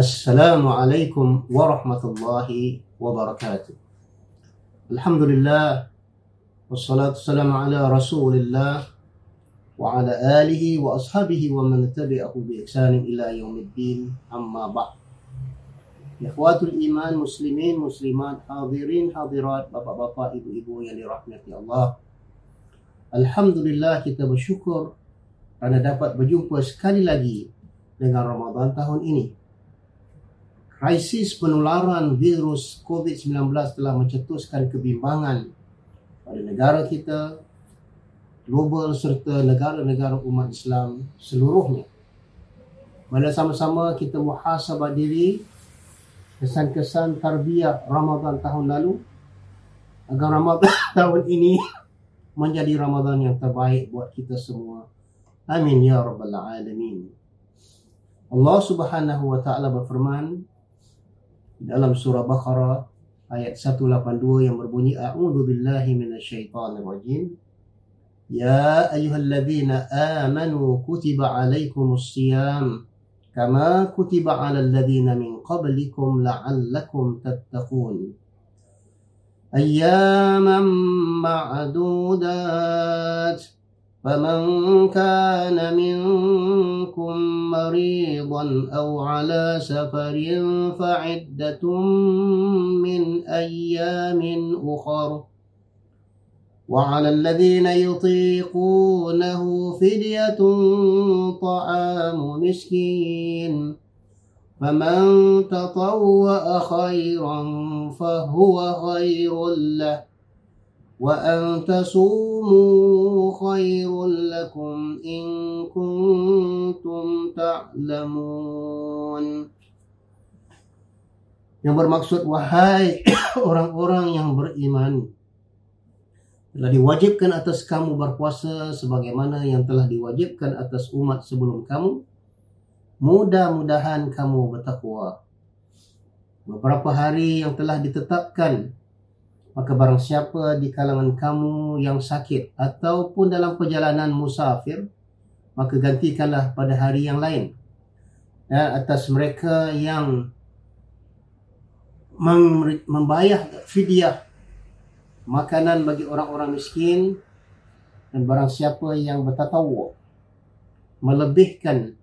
Assalamualaikum warahmatullahi wabarakatuh. Alhamdulillah wassalatu wassalamu ala Rasulillah wa ala alihi wa ashabihi wa man tabi'ahu bi ihsanin ila yaumiddin amma ba'd. Ikhwatul iman muslimin muslimat hadirin hadirat bapak-bapak ibu-ibu yang dirahmati Allah. Alhamdulillah kita bersyukur kerana dapat berjumpa sekali lagi dengan Ramadan tahun ini krisis penularan virus COVID-19 telah mencetuskan kebimbangan pada negara kita, global serta negara-negara umat Islam seluruhnya. Mari sama-sama kita muhasabah diri kesan-kesan tarbiyah Ramadan tahun lalu agar Ramadan tahun ini menjadi Ramadan yang terbaik buat kita semua. Amin ya rabbal alamin. Allah Subhanahu wa taala berfirman, di dalam surah Baqarah ayat 182 yang berbunyi A'udzu billahi minasyaitonir rajim. يا أيها الذين آمنوا كتب عليكم الصيام كما كتب على الذين من قبلكم لعلكم تتقون أياما معدودات فمن كان منكم مريضا أو على سفر فعدة من أيام أخر. وعلى الذين يطيقونه فدية طعام مسكين. فمن تطوأ خيرا فهو خير له. وأن تصوموا خير لكم إن كنتم تعلمون yang bermaksud wahai orang-orang yang beriman telah diwajibkan atas kamu berpuasa sebagaimana yang telah diwajibkan atas umat sebelum kamu mudah-mudahan kamu bertakwa beberapa hari yang telah ditetapkan Maka barang siapa di kalangan kamu yang sakit ataupun dalam perjalanan musafir, maka gantikanlah pada hari yang lain. Ya, atas mereka yang membayar fidyah makanan bagi orang-orang miskin dan barang siapa yang bertatawu melebihkan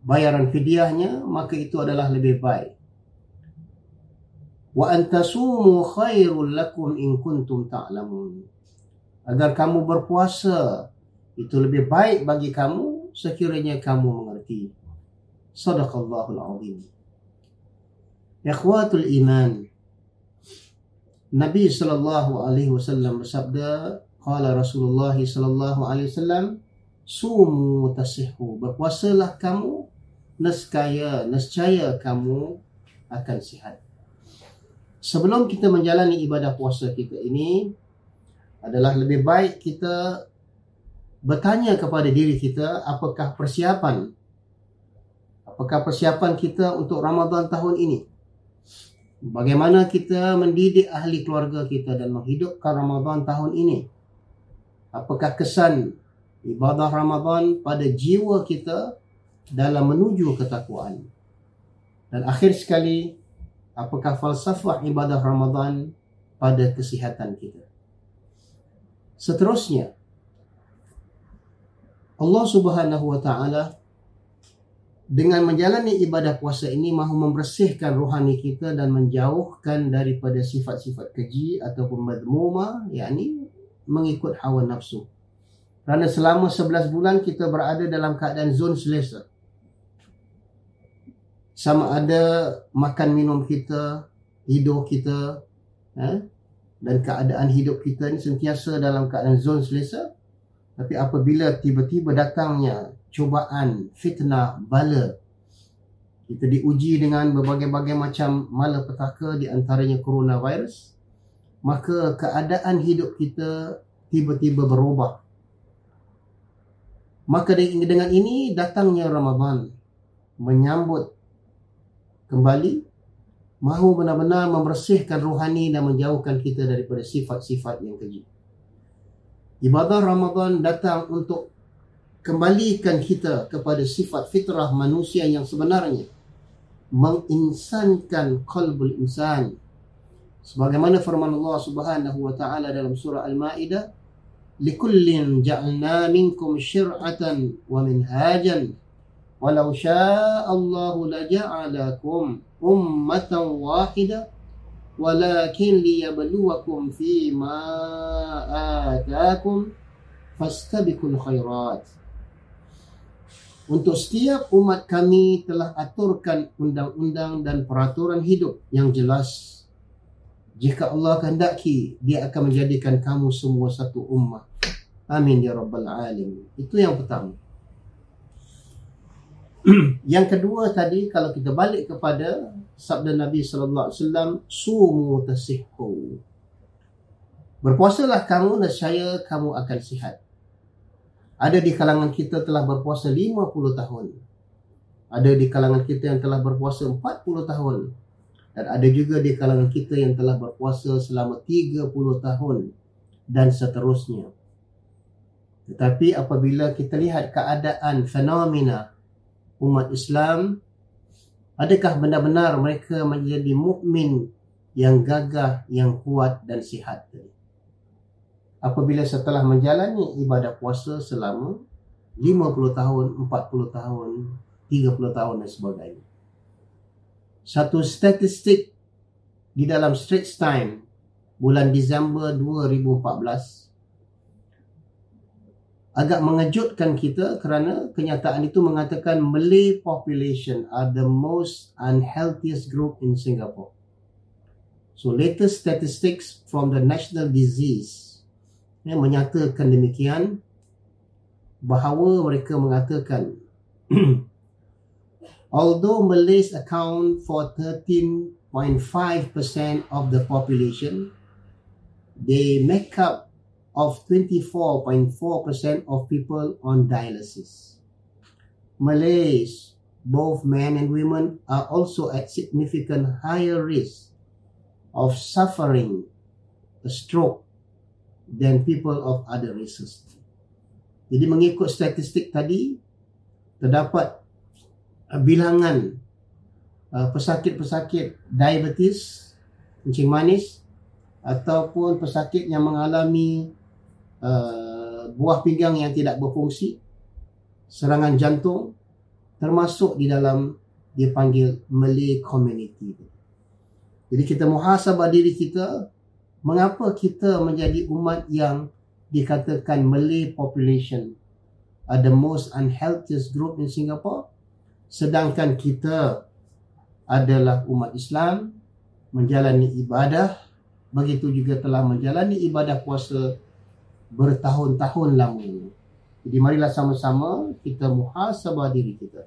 bayaran fidyahnya maka itu adalah lebih baik wa antasumu khairul lakum in kuntum ta'lamun. Agar kamu berpuasa itu lebih baik bagi kamu sekiranya kamu mengerti. Sadaqallahul azim. Ikhwatul iman. Nabi sallallahu alaihi wasallam bersabda qala Rasulullah sallallahu alaihi wasallam sumu tasihhu. Berpuasalah kamu nescaya nescaya kamu akan sihat sebelum kita menjalani ibadah puasa kita ini adalah lebih baik kita bertanya kepada diri kita apakah persiapan? Apakah persiapan kita untuk Ramadan tahun ini? Bagaimana kita mendidik ahli keluarga kita dan menghidupkan Ramadan tahun ini? Apakah kesan ibadah Ramadan pada jiwa kita dalam menuju ketakwaan? Dan akhir sekali apakah falsafah ibadah Ramadan pada kesihatan kita. Seterusnya, Allah Subhanahu wa taala dengan menjalani ibadah puasa ini mahu membersihkan rohani kita dan menjauhkan daripada sifat-sifat keji ataupun madmuma yakni mengikut hawa nafsu. Kerana selama 11 bulan kita berada dalam keadaan zon selesa sama ada makan minum kita, hidup kita eh, dan keadaan hidup kita ni sentiasa dalam keadaan zon selesa. Tapi apabila tiba-tiba datangnya cubaan, fitnah, bala kita diuji dengan berbagai-bagai macam malapetaka di antaranya coronavirus maka keadaan hidup kita tiba-tiba berubah. Maka dengan ini datangnya Ramadan menyambut kembali mahu benar-benar membersihkan rohani dan menjauhkan kita daripada sifat-sifat yang keji. Ibadah Ramadan datang untuk kembalikan kita kepada sifat fitrah manusia yang sebenarnya menginsankan qalbul insan sebagaimana firman Allah Subhanahu wa taala dalam surah Al-Maidah likullin ja'alna minkum syir'atan wa minhajan walau syaa Allah laja'alakum ummatan wahidah walakin liyabluwakum fima atakum fastabiqul khairat untuk setiap umat kami telah aturkan undang-undang dan peraturan hidup yang jelas. Jika Allah kehendaki, dia akan menjadikan kamu semua satu umat. Amin ya rabbal alamin. Itu yang pertama. yang kedua tadi kalau kita balik kepada sabda Nabi sallallahu alaihi wasallam sumu tasihhu. Berpuasalah kamu nescaya kamu akan sihat. Ada di kalangan kita telah berpuasa 50 tahun. Ada di kalangan kita yang telah berpuasa 40 tahun. Dan ada juga di kalangan kita yang telah berpuasa selama 30 tahun dan seterusnya. Tetapi apabila kita lihat keadaan fenomena umat Islam, adakah benar-benar mereka menjadi mukmin yang gagah, yang kuat dan sihat? apabila setelah menjalani ibadah puasa selama 50 tahun, 40 tahun, 30 tahun dan sebagainya. Satu statistik di dalam Straits Time bulan Disember 2014 agak mengejutkan kita kerana kenyataan itu mengatakan Malay population are the most unhealthiest group in Singapore. So latest statistics from the National Disease ya, menyatakan demikian bahawa mereka mengatakan although Malays account for 13.5% of the population they make up of 24.4% of people on dialysis Malays both men and women are also at significant higher risk of suffering a stroke than people of other races. Jadi mengikut statistik tadi terdapat uh, bilangan uh, pesakit-pesakit diabetes, kencing manis ataupun pesakit yang mengalami uh, buah pinggang yang tidak berfungsi, serangan jantung termasuk di dalam dipanggil Malay community. Jadi kita muhasabah diri kita mengapa kita menjadi umat yang dikatakan Malay population are the most unhealthiest group in Singapore sedangkan kita adalah umat Islam menjalani ibadah begitu juga telah menjalani ibadah puasa bertahun-tahun lamanya. Jadi marilah sama-sama kita muhasabah diri kita.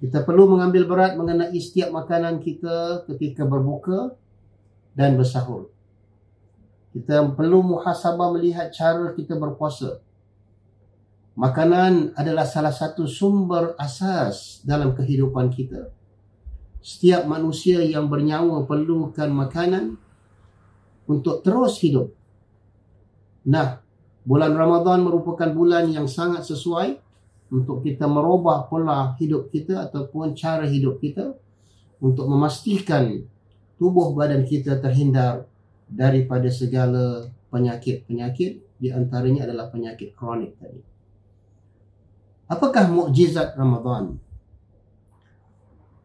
Kita perlu mengambil berat mengenai setiap makanan kita ketika berbuka dan bersahur. Kita perlu muhasabah melihat cara kita berpuasa. Makanan adalah salah satu sumber asas dalam kehidupan kita. Setiap manusia yang bernyawa perlukan makanan untuk terus hidup. Nah, bulan Ramadan merupakan bulan yang sangat sesuai untuk kita merubah pola hidup kita ataupun cara hidup kita untuk memastikan tubuh badan kita terhindar daripada segala penyakit-penyakit di antaranya adalah penyakit kronik tadi. Apakah mukjizat Ramadan?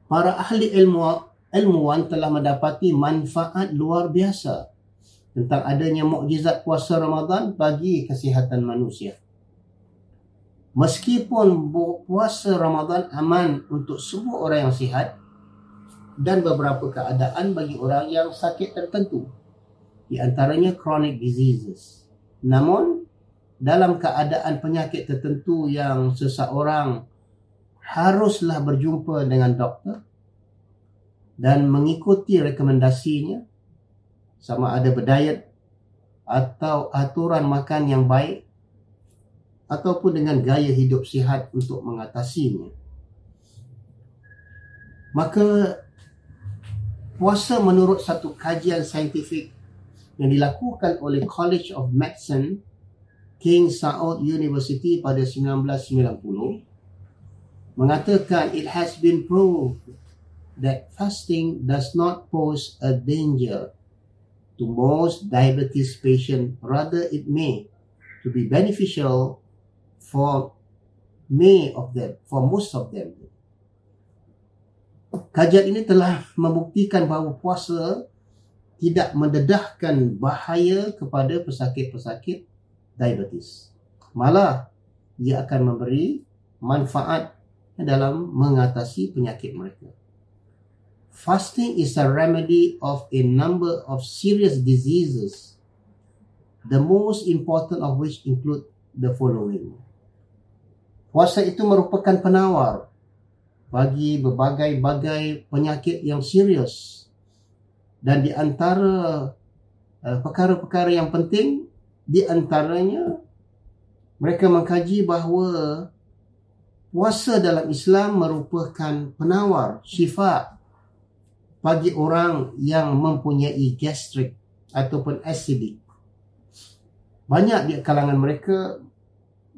Para ahli ilmu ilmuwan telah mendapati manfaat luar biasa tentang adanya mukjizat puasa Ramadan bagi kesihatan manusia. Meskipun puasa Ramadan aman untuk semua orang yang sihat dan beberapa keadaan bagi orang yang sakit tertentu di antaranya chronic diseases. Namun dalam keadaan penyakit tertentu yang seseorang haruslah berjumpa dengan doktor dan mengikuti rekomendasinya sama ada berdiet atau aturan makan yang baik ataupun dengan gaya hidup sihat untuk mengatasinya. Maka puasa menurut satu kajian saintifik yang dilakukan oleh College of Medicine King Saud University pada 1990 mengatakan it has been proved that fasting does not pose a danger to most diabetes patients. Rather, it may to be beneficial for many of them, for most of them. Kajian ini telah membuktikan bahawa puasa tidak mendedahkan bahaya kepada pesakit-pesakit diabetes. Malah, ia akan memberi manfaat dalam mengatasi penyakit mereka. Fasting is a remedy of a number of serious diseases, the most important of which include the following. Puasa itu merupakan penawar bagi berbagai-bagai penyakit yang serius dan di antara uh, perkara-perkara yang penting di antaranya mereka mengkaji bahawa puasa dalam Islam merupakan penawar syifa bagi orang yang mempunyai gastrik ataupun acidic. Banyak di kalangan mereka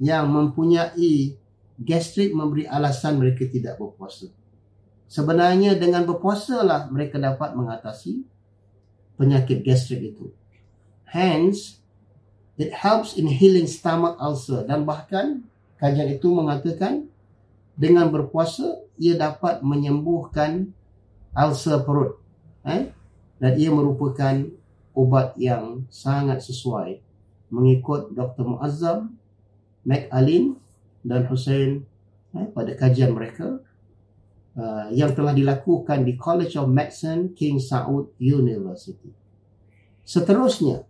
yang mempunyai gastrik memberi alasan mereka tidak berpuasa. Sebenarnya dengan berpuasa lah mereka dapat mengatasi penyakit gastrik itu. Hence, it helps in healing stomach ulcer dan bahkan kajian itu mengatakan dengan berpuasa ia dapat menyembuhkan ulcer perut eh? dan ia merupakan ubat yang sangat sesuai mengikut Dr. Muazzam, McAlin dan Hussein eh, pada kajian mereka uh, yang telah dilakukan di College of Medicine King Saud University. Seterusnya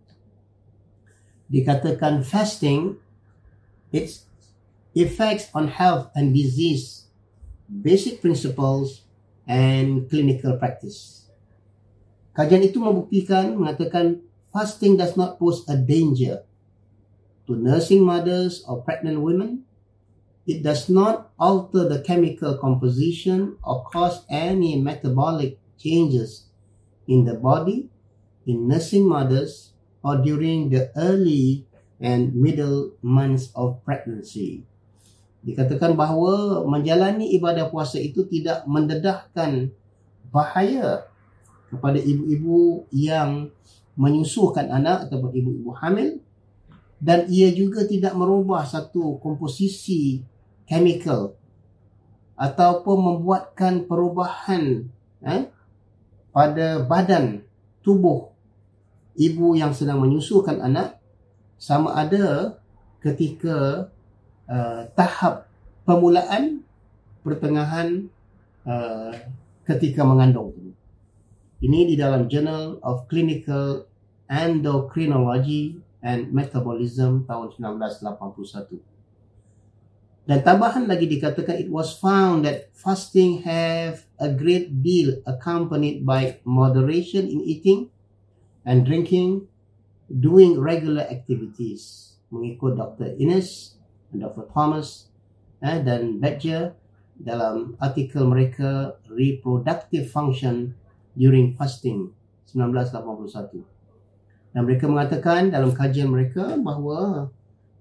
dikatakan fasting its effects on health and disease, basic principles and clinical practice. Kajian itu membuktikan mengatakan fasting does not pose a danger to nursing mothers or pregnant women. It does not alter the chemical composition or cause any metabolic changes in the body in nursing mothers or during the early and middle months of pregnancy. Dikatakan bahawa menjalani ibadah puasa itu tidak mendedahkan bahaya kepada ibu-ibu yang menyusukan anak ataupun ibu-ibu hamil. Dan ia juga tidak merubah satu komposisi chemical ataupun membuatkan perubahan eh, pada badan tubuh ibu yang sedang menyusukan anak. Sama ada ketika Uh, tahap permulaan pertengahan uh, ketika mengandung ini di dalam Journal of Clinical Endocrinology and Metabolism tahun 1981 dan tambahan lagi dikatakan it was found that fasting have a great deal accompanied by moderation in eating and drinking doing regular activities mengikut Dr. Ines Dr. Thomas eh, dan Badger dalam artikel mereka Reproductive Function During Fasting 1981. Dan mereka mengatakan dalam kajian mereka bahawa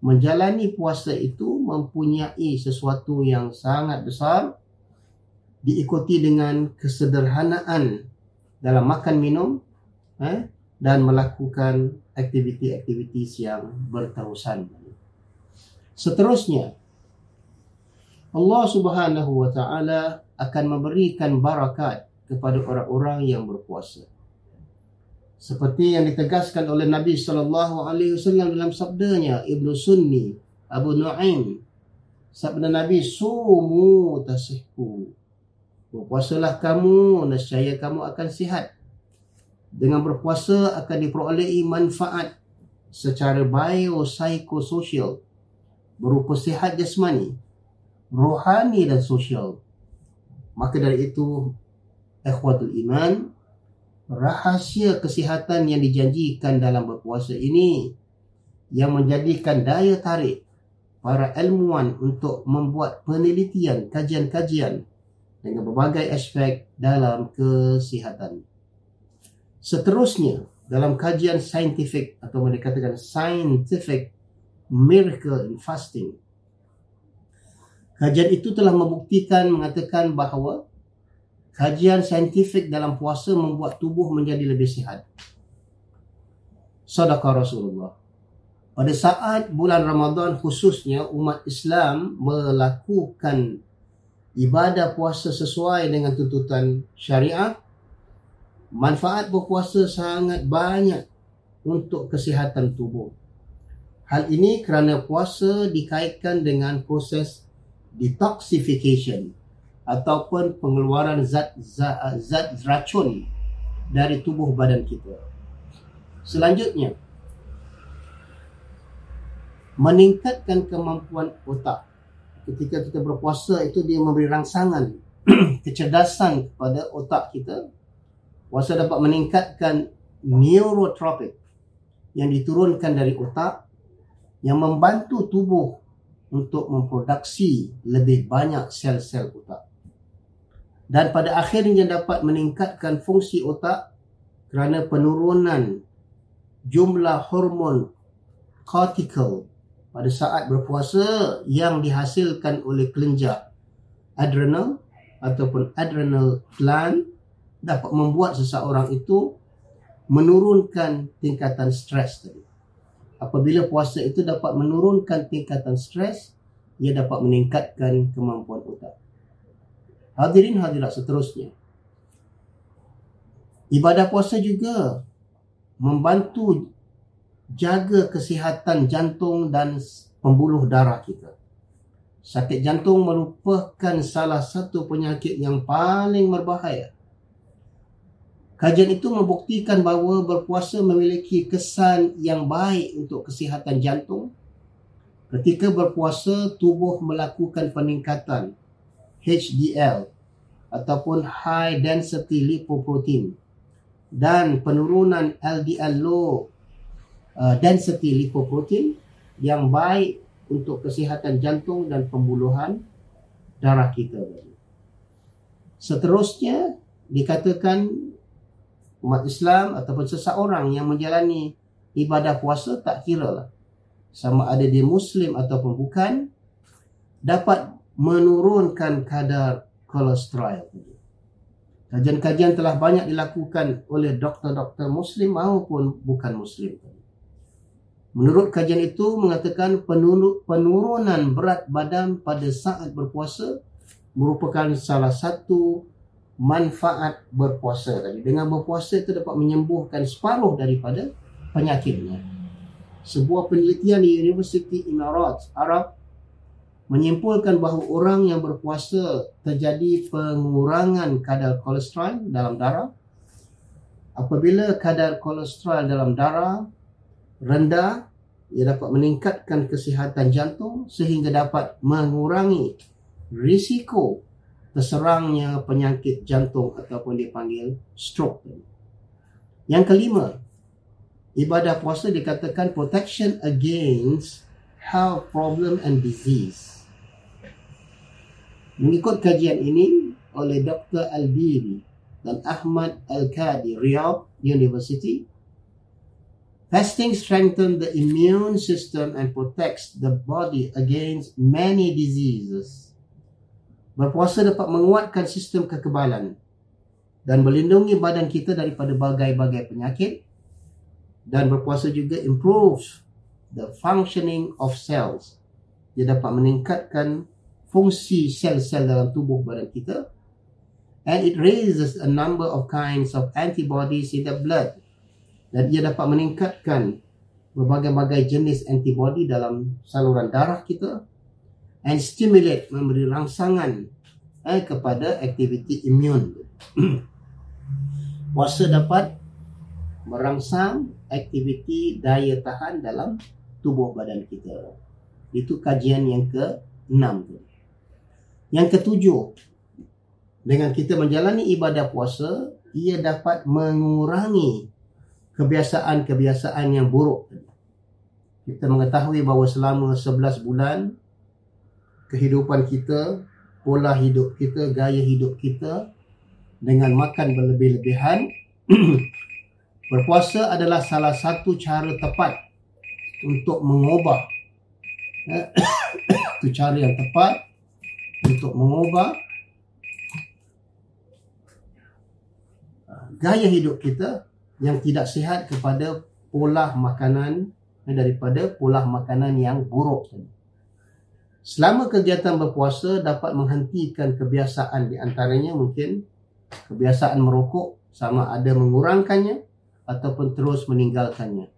menjalani puasa itu mempunyai sesuatu yang sangat besar diikuti dengan kesederhanaan dalam makan minum eh, dan melakukan aktiviti-aktiviti yang berterusan. Seterusnya, Allah Subhanahu wa taala akan memberikan barakat kepada orang-orang yang berpuasa. Seperti yang ditegaskan oleh Nabi sallallahu alaihi wasallam dalam sabdanya Ibnu Sunni Abu Nuaim sabda Nabi sumu tasihku. Berpuasalah kamu nescaya kamu akan sihat. Dengan berpuasa akan diperolehi manfaat secara biopsychosocial berupa sihat jasmani, rohani dan sosial. Maka dari itu, ikhwatul iman, rahasia kesihatan yang dijanjikan dalam berpuasa ini yang menjadikan daya tarik para ilmuwan untuk membuat penelitian, kajian-kajian dengan berbagai aspek dalam kesihatan. Seterusnya, dalam kajian saintifik atau mereka katakan scientific miracle in fasting. Kajian itu telah membuktikan mengatakan bahawa kajian saintifik dalam puasa membuat tubuh menjadi lebih sihat. Sadaqah Rasulullah. Pada saat bulan Ramadan khususnya umat Islam melakukan ibadah puasa sesuai dengan tuntutan syariat, manfaat berpuasa sangat banyak untuk kesihatan tubuh. Hal ini kerana puasa dikaitkan dengan proses detoxification ataupun pengeluaran zat zat, zat racun dari tubuh badan kita. Selanjutnya, meningkatkan kemampuan otak. Ketika kita berpuasa itu dia memberi rangsangan kecerdasan kepada otak kita. Puasa dapat meningkatkan neurotropic yang diturunkan dari otak yang membantu tubuh untuk memproduksi lebih banyak sel-sel otak. Dan pada akhirnya dapat meningkatkan fungsi otak kerana penurunan jumlah hormon cortical pada saat berpuasa yang dihasilkan oleh kelenjar adrenal ataupun adrenal gland dapat membuat seseorang itu menurunkan tingkatan stres tadi. Apabila puasa itu dapat menurunkan tingkatan stres, ia dapat meningkatkan kemampuan otak. Hadirin hadirat seterusnya. Ibadah puasa juga membantu jaga kesihatan jantung dan pembuluh darah kita. Sakit jantung merupakan salah satu penyakit yang paling berbahaya. Kajian itu membuktikan bahawa berpuasa memiliki kesan yang baik untuk kesihatan jantung. Ketika berpuasa, tubuh melakukan peningkatan HDL ataupun high density lipoprotein dan penurunan LDL low Uh, density lipoprotein yang baik untuk kesihatan jantung dan pembuluhan darah kita. Seterusnya dikatakan umat Islam ataupun seseorang yang menjalani ibadah puasa tak kira lah sama ada dia muslim ataupun bukan dapat menurunkan kadar kolesterol. Kajian-kajian telah banyak dilakukan oleh doktor-doktor muslim maupun bukan muslim. Menurut kajian itu mengatakan penurunan berat badan pada saat berpuasa merupakan salah satu manfaat berpuasa tadi. Dengan berpuasa itu dapat menyembuhkan separuh daripada penyakitnya. Sebuah penelitian di University Imarat Arab menyimpulkan bahawa orang yang berpuasa terjadi pengurangan kadar kolesterol dalam darah. Apabila kadar kolesterol dalam darah rendah ia dapat meningkatkan kesihatan jantung sehingga dapat mengurangi risiko terserangnya penyakit jantung ataupun dipanggil stroke. Yang kelima, ibadah puasa dikatakan protection against health problem and disease. Mengikut kajian ini oleh Dr. Albiri dan Ahmad Al-Kadi, Riyadh University, Fasting strengthens the immune system and protects the body against many diseases. Berpuasa dapat menguatkan sistem kekebalan dan melindungi badan kita daripada bagai-bagai penyakit dan berpuasa juga improves the functioning of cells. Dia dapat meningkatkan fungsi sel-sel dalam tubuh badan kita and it raises a number of kinds of antibodies in the blood dan ia dapat meningkatkan berbagai-bagai jenis antibody dalam saluran darah kita and stimulate memberi rangsangan eh, kepada aktiviti imun. Puasa dapat merangsang aktiviti daya tahan dalam tubuh badan kita. Itu kajian yang ke-6 Yang ketujuh, dengan kita menjalani ibadah puasa, ia dapat mengurangi kebiasaan-kebiasaan yang buruk. Kita mengetahui bahawa selama 11 bulan kehidupan kita, pola hidup kita, gaya hidup kita dengan makan berlebih-lebihan berpuasa adalah salah satu cara tepat untuk mengubah itu cara yang tepat untuk mengubah gaya hidup kita yang tidak sihat kepada pola makanan eh, daripada pola makanan yang buruk tadi. Selama kegiatan berpuasa dapat menghentikan kebiasaan di antaranya mungkin kebiasaan merokok sama ada mengurangkannya ataupun terus meninggalkannya.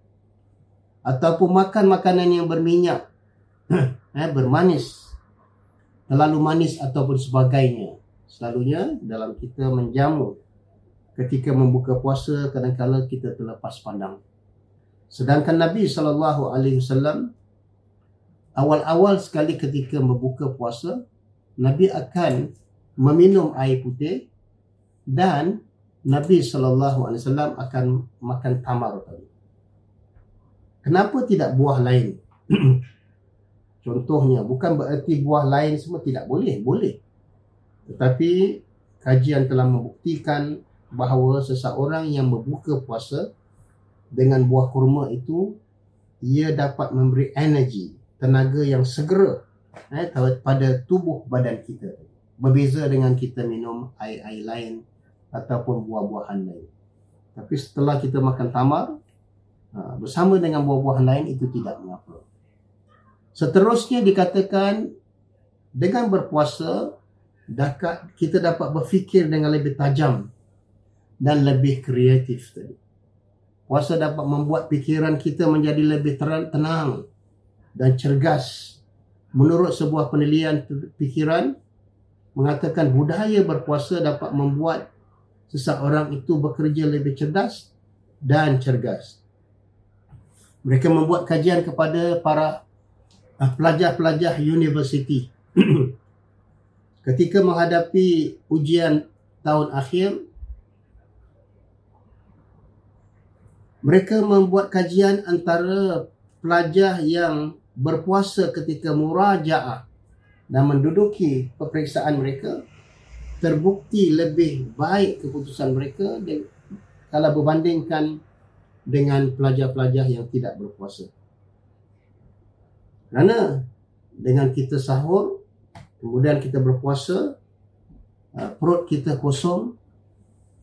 Ataupun makan makanan yang berminyak, eh, bermanis, terlalu manis ataupun sebagainya. Selalunya dalam kita menjamu ketika membuka puasa kadang-kadang kita terlepas pandang. Sedangkan Nabi wasallam awal-awal sekali ketika membuka puasa, Nabi akan meminum air putih dan Nabi sallallahu alaihi wasallam akan makan tamar tadi. Kenapa tidak buah lain? Contohnya, bukan bererti buah lain semua tidak boleh, boleh. Tetapi kajian telah membuktikan bahawa seseorang yang membuka puasa dengan buah kurma itu ia dapat memberi energi tenaga yang segera eh, pada tubuh badan kita. Berbeza dengan kita minum air-air lain ataupun buah-buahan lain. Tapi setelah kita makan tamar, ha, bersama dengan buah-buahan lain itu tidak mengapa. Seterusnya dikatakan dengan berpuasa kita dapat berfikir dengan lebih tajam dan lebih kreatif tadi. Puasa dapat membuat fikiran kita menjadi lebih tenang, dan cergas. Menurut sebuah penilaian fikiran mengatakan budaya berpuasa dapat membuat seseorang itu bekerja lebih cerdas dan cergas. Mereka membuat kajian kepada para ah, pelajar-pelajar universiti. Ketika menghadapi ujian tahun akhir, mereka membuat kajian antara pelajar yang berpuasa ketika murajaah dan menduduki peperiksaan mereka terbukti lebih baik keputusan mereka kalau berbandingkan dengan pelajar-pelajar yang tidak berpuasa. Kerana dengan kita sahur, kemudian kita berpuasa, uh, perut kita kosong,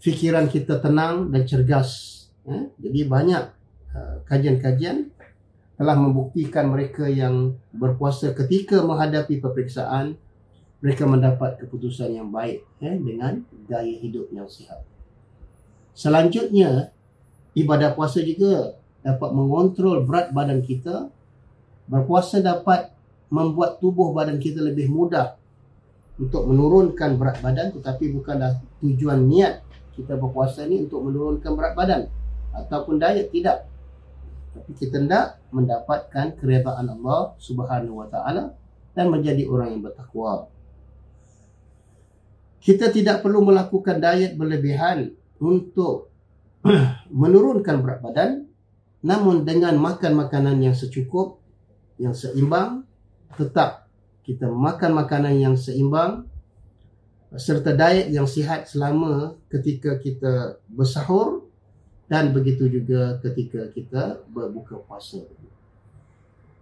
fikiran kita tenang dan cergas. Eh, jadi banyak uh, kajian-kajian telah membuktikan mereka yang berpuasa ketika menghadapi peperiksaan mereka mendapat keputusan yang baik eh, dengan gaya hidup yang sihat. Selanjutnya, ibadah puasa juga dapat mengontrol berat badan kita. Berpuasa dapat membuat tubuh badan kita lebih mudah untuk menurunkan berat badan tetapi bukanlah tujuan niat kita berpuasa ni untuk menurunkan berat badan ataupun diet tidak tapi kita hendak mendapatkan keredaan Allah Subhanahu wa taala dan menjadi orang yang bertakwa. Kita tidak perlu melakukan diet berlebihan untuk menurunkan berat badan namun dengan makan makanan yang secukup yang seimbang tetap kita makan makanan yang seimbang serta diet yang sihat selama ketika kita bersahur dan begitu juga ketika kita berbuka puasa.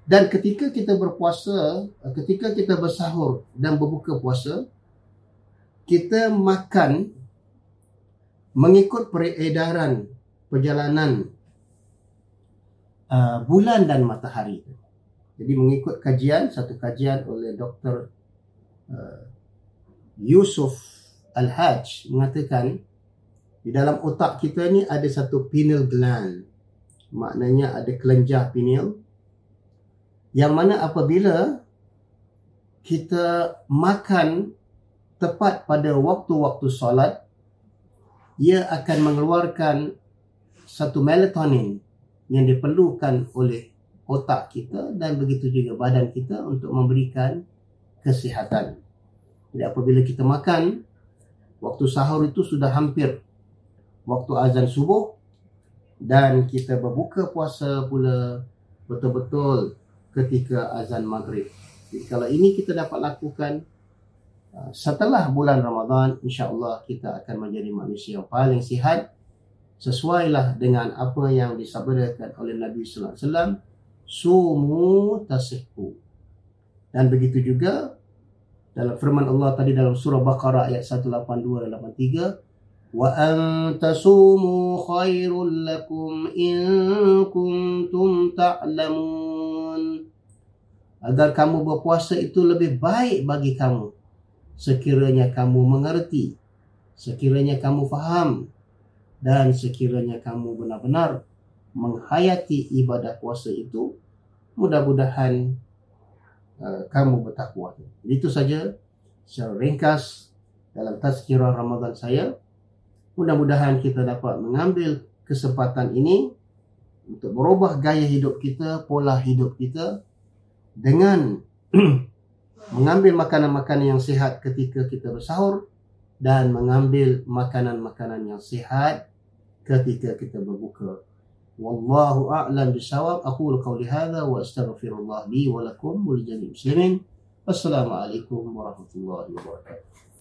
Dan ketika kita berpuasa, ketika kita bersahur dan berbuka puasa, kita makan mengikut peredaran perjalanan uh, bulan dan matahari. Jadi mengikut kajian, satu kajian oleh Dr. Uh, Yusuf Al-Hajj mengatakan di dalam otak kita ni ada satu pineal gland. Maknanya ada kelenjar pineal. Yang mana apabila kita makan tepat pada waktu-waktu solat, ia akan mengeluarkan satu melatonin yang diperlukan oleh otak kita dan begitu juga badan kita untuk memberikan kesihatan. Jadi apabila kita makan, waktu sahur itu sudah hampir waktu azan subuh dan kita berbuka puasa pula betul-betul ketika azan maghrib. Jadi kalau ini kita dapat lakukan uh, setelah bulan Ramadan, insya-Allah kita akan menjadi manusia yang paling sihat sesuailah dengan apa yang disabdakan oleh Nabi sallallahu alaihi wasallam, sumu tasihhu. Dan begitu juga dalam firman Allah tadi dalam surah Baqarah ayat 182 dan 83, وأن تصوموا خير لكم إن كنتم تعلمون agar kamu berpuasa itu lebih baik bagi kamu sekiranya kamu mengerti sekiranya kamu faham dan sekiranya kamu benar-benar menghayati ibadah puasa itu mudah-mudahan uh, kamu bertakwa itu saja secara ringkas dalam tazkirah Ramadan saya mudah-mudahan kita dapat mengambil kesempatan ini untuk merubah gaya hidup kita, pola hidup kita dengan mengambil makanan-makanan yang sihat ketika kita bersahur dan mengambil makanan-makanan yang sihat ketika kita berbuka. Wallahu a'lam bisawab. Aku qawli hadha wa astaghfirullah li wa lakum wa li muslimin. Wassalamualaikum warahmatullahi wabarakatuh.